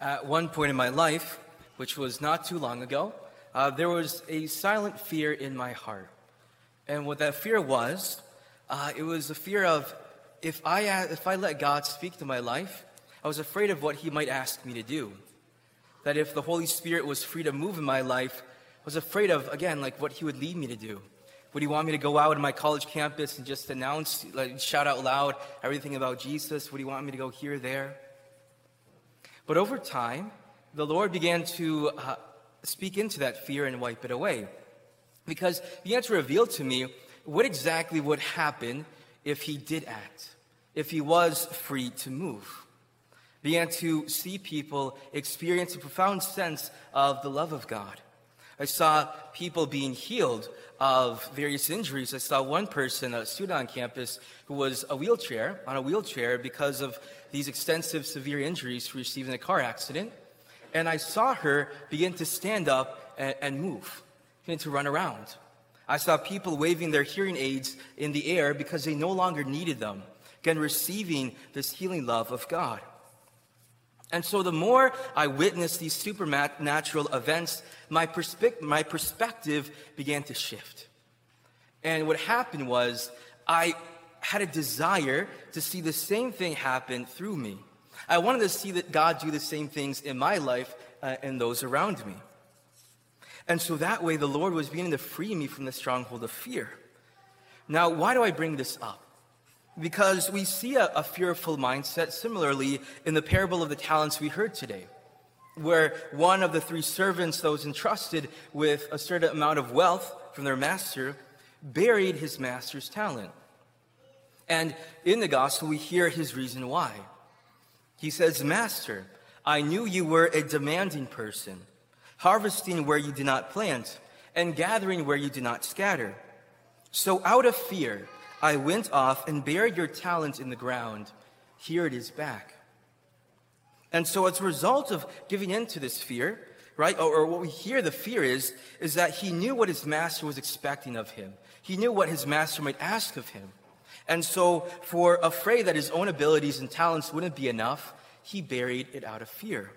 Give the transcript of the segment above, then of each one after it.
At one point in my life, which was not too long ago, uh, there was a silent fear in my heart. And what that fear was, uh, it was a fear of if I, if I let God speak to my life, I was afraid of what He might ask me to do. That if the Holy Spirit was free to move in my life, I was afraid of, again, like what He would lead me to do. Would He want me to go out on my college campus and just announce, like, shout out loud everything about Jesus? Would He want me to go here, there? But over time, the Lord began to uh, speak into that fear and wipe it away. Because he began to reveal to me what exactly would happen if he did act, if he was free to move. Began to see people experience a profound sense of the love of God. I saw people being healed of various injuries. I saw one person, a student on campus, who was a wheelchair, on a wheelchair because of these extensive severe injuries she received in a car accident. And I saw her begin to stand up and, and move, begin to run around. I saw people waving their hearing aids in the air because they no longer needed them, again, receiving this healing love of God. And so the more I witnessed these supernatural events, my, perspe- my perspective began to shift. And what happened was I had a desire to see the same thing happen through me. I wanted to see that God do the same things in my life uh, and those around me. And so that way, the Lord was beginning to free me from the stronghold of fear. Now, why do I bring this up? Because we see a, a fearful mindset similarly in the parable of the talents we heard today, where one of the three servants that was entrusted with a certain amount of wealth from their master buried his master's talent. And in the gospel, we hear his reason why. He says, Master, I knew you were a demanding person, harvesting where you did not plant, and gathering where you did not scatter. So out of fear, I went off and buried your talent in the ground. Here it is back. And so, as a result of giving in to this fear, right, or, or what we hear the fear is, is that he knew what his master was expecting of him. He knew what his master might ask of him. And so, for afraid that his own abilities and talents wouldn't be enough, he buried it out of fear.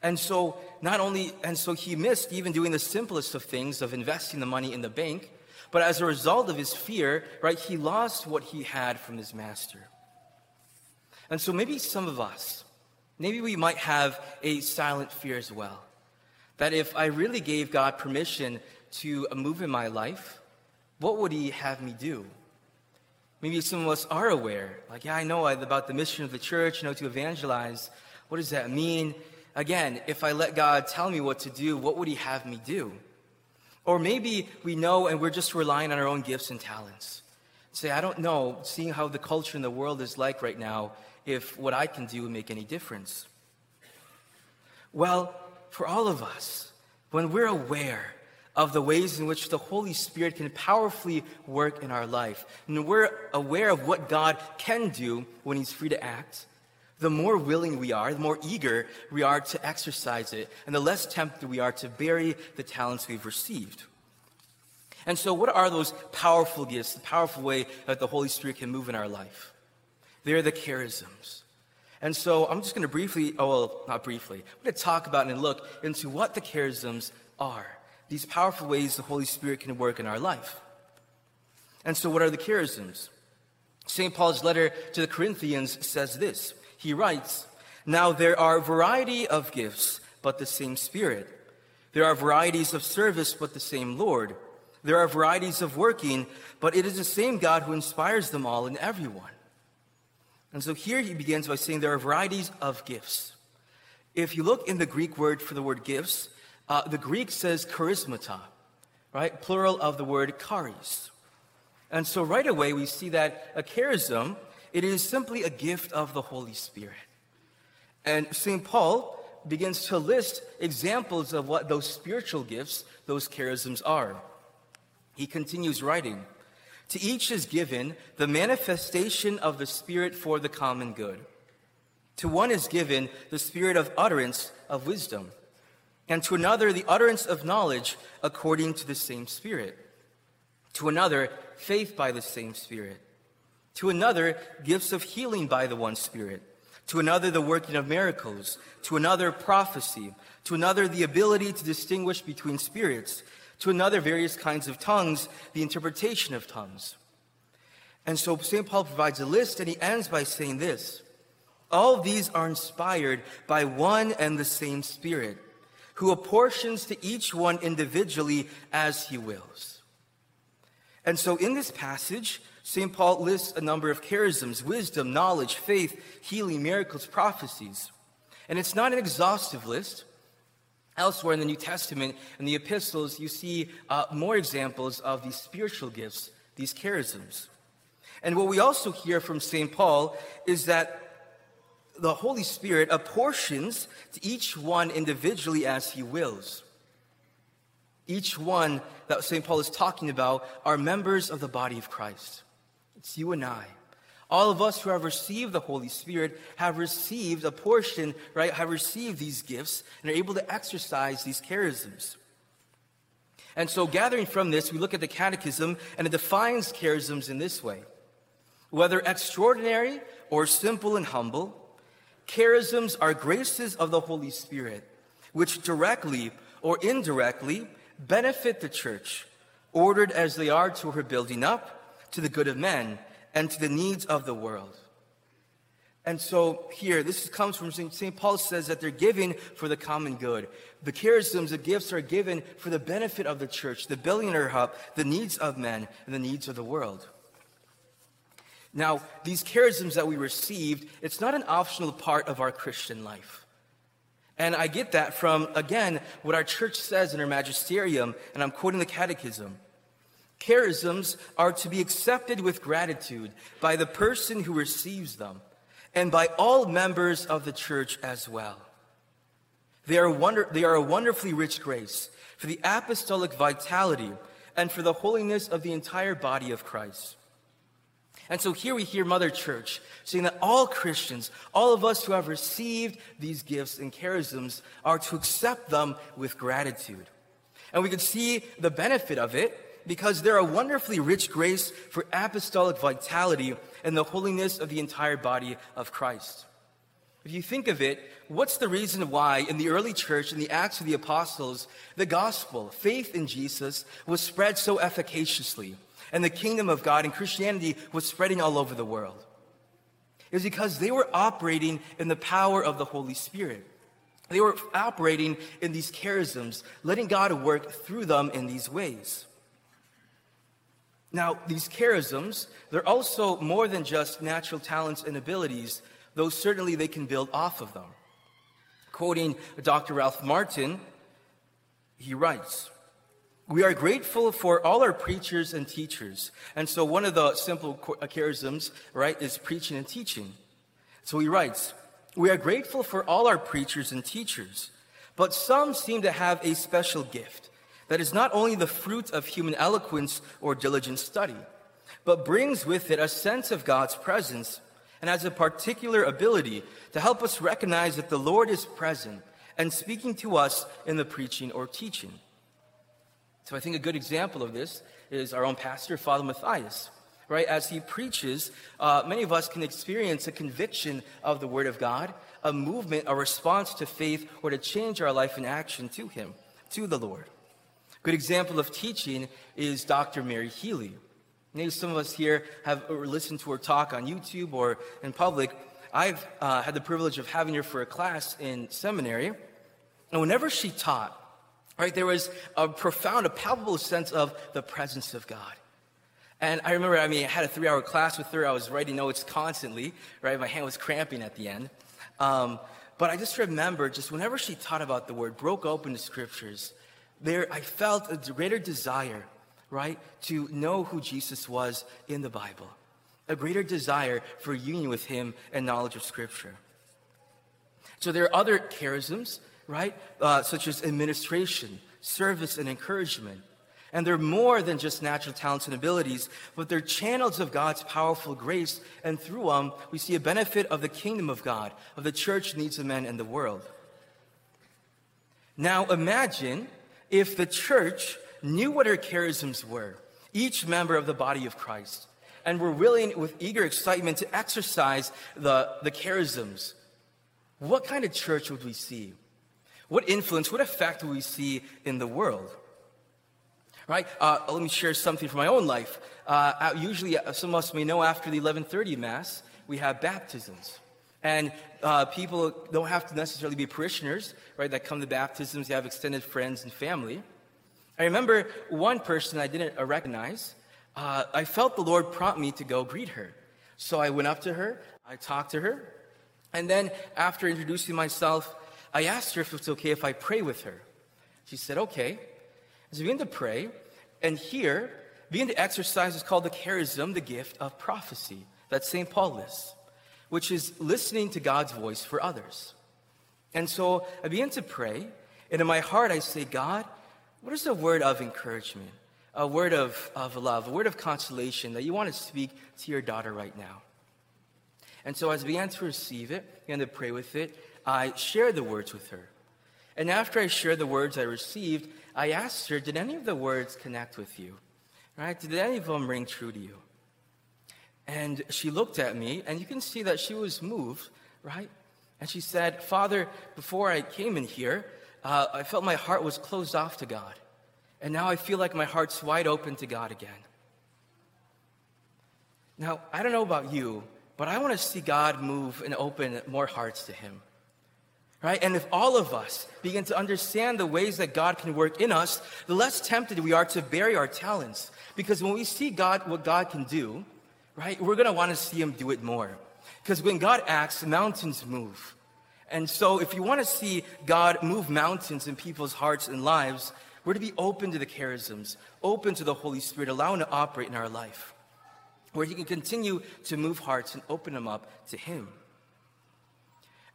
And so, not only, and so he missed even doing the simplest of things of investing the money in the bank, but as a result of his fear, right, he lost what he had from his master. And so maybe some of us, maybe we might have a silent fear as well. That if I really gave God permission to move in my life, what would he have me do? Maybe some of us are aware, like, yeah, I know about the mission of the church, you know, to evangelize. What does that mean? Again, if I let God tell me what to do, what would He have me do? Or maybe we know and we're just relying on our own gifts and talents. Say, I don't know, seeing how the culture in the world is like right now, if what I can do would make any difference. Well, for all of us, when we're aware of the ways in which the Holy Spirit can powerfully work in our life. And we're aware of what God can do when He's free to act. The more willing we are, the more eager we are to exercise it, and the less tempted we are to bury the talents we've received. And so, what are those powerful gifts, the powerful way that the Holy Spirit can move in our life? They're the charisms. And so, I'm just going to briefly, oh, well, not briefly, I'm going to talk about and look into what the charisms are these powerful ways the Holy Spirit can work in our life. And so, what are the charisms? St. Paul's letter to the Corinthians says this. He writes, Now there are variety of gifts, but the same Spirit. There are varieties of service, but the same Lord. There are varieties of working, but it is the same God who inspires them all in everyone. And so here he begins by saying there are varieties of gifts. If you look in the Greek word for the word gifts, uh, the Greek says charismata, right? Plural of the word charis. And so right away we see that a charism, it is simply a gift of the Holy Spirit. And St. Paul begins to list examples of what those spiritual gifts, those charisms are. He continues writing, To each is given the manifestation of the Spirit for the common good. To one is given the spirit of utterance of wisdom and to another the utterance of knowledge according to the same Spirit, to another faith by the same Spirit, to another gifts of healing by the one Spirit, to another the working of miracles, to another prophecy, to another the ability to distinguish between spirits, to another various kinds of tongues, the interpretation of tongues. And so St. Paul provides a list and he ends by saying this All these are inspired by one and the same Spirit, who apportions to each one individually as he wills. And so in this passage, St. Paul lists a number of charisms wisdom, knowledge, faith, healing, miracles, prophecies. And it's not an exhaustive list. Elsewhere in the New Testament and the epistles, you see uh, more examples of these spiritual gifts, these charisms. And what we also hear from St. Paul is that the Holy Spirit apportions to each one individually as he wills. Each one that St. Paul is talking about are members of the body of Christ. It's you and I. All of us who have received the Holy Spirit have received a portion, right? Have received these gifts and are able to exercise these charisms. And so, gathering from this, we look at the Catechism and it defines charisms in this way whether extraordinary or simple and humble, charisms are graces of the Holy Spirit, which directly or indirectly benefit the church, ordered as they are to her building up, to the good of men, and to the needs of the world. And so here, this comes from St. Paul says that they're given for the common good. The charisms, the gifts are given for the benefit of the church, the billionaire hub, the needs of men, and the needs of the world. Now, these charisms that we received, it's not an optional part of our Christian life. And I get that from, again, what our church says in her magisterium, and I'm quoting the catechism. Charisms are to be accepted with gratitude by the person who receives them and by all members of the church as well. They are, wonder, they are a wonderfully rich grace for the apostolic vitality and for the holiness of the entire body of Christ. And so here we hear Mother Church saying that all Christians, all of us who have received these gifts and charisms, are to accept them with gratitude. And we can see the benefit of it because they're a wonderfully rich grace for apostolic vitality and the holiness of the entire body of Christ. If you think of it, what's the reason why in the early church, in the Acts of the Apostles, the gospel, faith in Jesus, was spread so efficaciously? and the kingdom of God and Christianity was spreading all over the world. It was because they were operating in the power of the Holy Spirit. They were operating in these charisms, letting God work through them in these ways. Now, these charisms, they're also more than just natural talents and abilities, though certainly they can build off of them. Quoting Dr. Ralph Martin, he writes, we are grateful for all our preachers and teachers. And so one of the simple uh, charisms, right, is preaching and teaching. So he writes, we are grateful for all our preachers and teachers, but some seem to have a special gift that is not only the fruit of human eloquence or diligent study, but brings with it a sense of God's presence and has a particular ability to help us recognize that the Lord is present and speaking to us in the preaching or teaching. So I think a good example of this is our own pastor, Father Mathias. Right, as he preaches, uh, many of us can experience a conviction of the Word of God, a movement, a response to faith, or to change our life in action to Him, to the Lord. Good example of teaching is Dr. Mary Healy. Maybe some of us here have listened to her talk on YouTube or in public. I've uh, had the privilege of having her for a class in seminary. And whenever she taught, Right? There was a profound, a palpable sense of the presence of God. And I remember, I mean, I had a three hour class with her. I was writing notes constantly, right? My hand was cramping at the end. Um, but I just remember, just whenever she taught about the word, broke open the scriptures, there I felt a greater desire, right, to know who Jesus was in the Bible, a greater desire for union with him and knowledge of scripture. So there are other charisms right? Uh, such as administration, service, and encouragement. And they're more than just natural talents and abilities, but they're channels of God's powerful grace. And through them, we see a benefit of the kingdom of God, of the church needs of men and the world. Now imagine if the church knew what her charisms were, each member of the body of Christ, and we're willing with eager excitement to exercise the, the charisms, what kind of church would we see? What influence, what effect would we see in the world? Right? Uh, let me share something from my own life. Uh, usually, uh, some of us may know after the 1130 Mass, we have baptisms. And uh, people don't have to necessarily be parishioners, right, that come to baptisms. You have extended friends and family. I remember one person I didn't uh, recognize. Uh, I felt the Lord prompt me to go greet her. So I went up to her, I talked to her, and then after introducing myself, I asked her if it's okay if I pray with her. She said, okay. So we began to pray, and here, began to exercise is called the charism, the gift of prophecy, that St. Paul lists, which is listening to God's voice for others. And so I began to pray, and in my heart I say, God, what is a word of encouragement, a word of, of love, a word of consolation that you want to speak to your daughter right now? And so as I began to receive it, began to pray with it, I shared the words with her. And after I shared the words I received, I asked her, Did any of the words connect with you? Right? Did any of them ring true to you? And she looked at me, and you can see that she was moved, right? And she said, Father, before I came in here, uh, I felt my heart was closed off to God. And now I feel like my heart's wide open to God again. Now, I don't know about you, but I want to see God move and open more hearts to Him. Right? And if all of us begin to understand the ways that God can work in us, the less tempted we are to bury our talents. Because when we see God, what God can do, right, we're going to want to see Him do it more. Because when God acts, mountains move. And so, if you want to see God move mountains in people's hearts and lives, we're to be open to the charisms, open to the Holy Spirit, allow Him to operate in our life, where He can continue to move hearts and open them up to Him.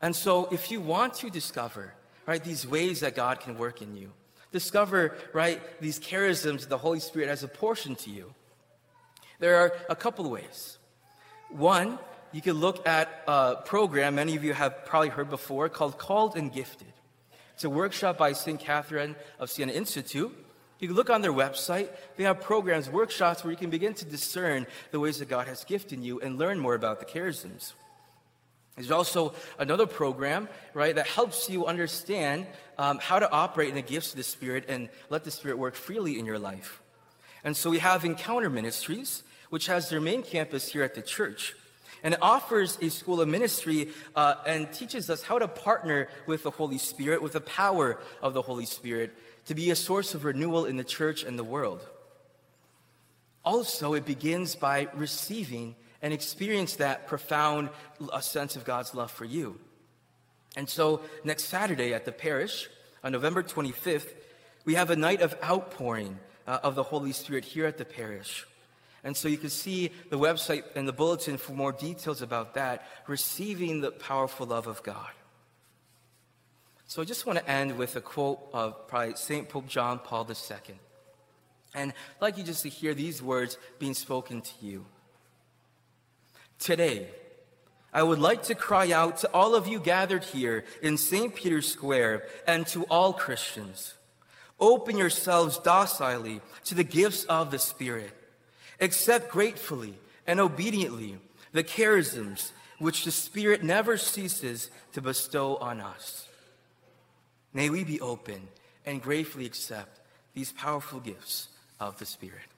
And so, if you want to discover, right, these ways that God can work in you, discover, right, these charisms the Holy Spirit has apportioned to you, there are a couple of ways. One, you can look at a program many of you have probably heard before called Called and Gifted. It's a workshop by St. Catherine of Siena Institute. You can look on their website. They have programs, workshops where you can begin to discern the ways that God has gifted you and learn more about the charisms. There's also another program, right, that helps you understand um, how to operate in the gifts of the Spirit and let the Spirit work freely in your life. And so we have Encounter Ministries, which has their main campus here at the church. And it offers a school of ministry uh, and teaches us how to partner with the Holy Spirit, with the power of the Holy Spirit, to be a source of renewal in the church and the world. Also, it begins by receiving and experience that profound sense of God's love for you. And so, next Saturday at the parish, on November 25th, we have a night of outpouring uh, of the Holy Spirit here at the parish. And so you can see the website and the bulletin for more details about that, receiving the powerful love of God. So I just want to end with a quote of probably St. Pope John Paul II. And I'd like you just to hear these words being spoken to you. Today, I would like to cry out to all of you gathered here in St. Peter's Square and to all Christians. Open yourselves docilely to the gifts of the Spirit Accept gratefully and obediently the charisms which the Spirit never ceases to bestow on us. May we be open and gratefully accept these powerful gifts of the Spirit.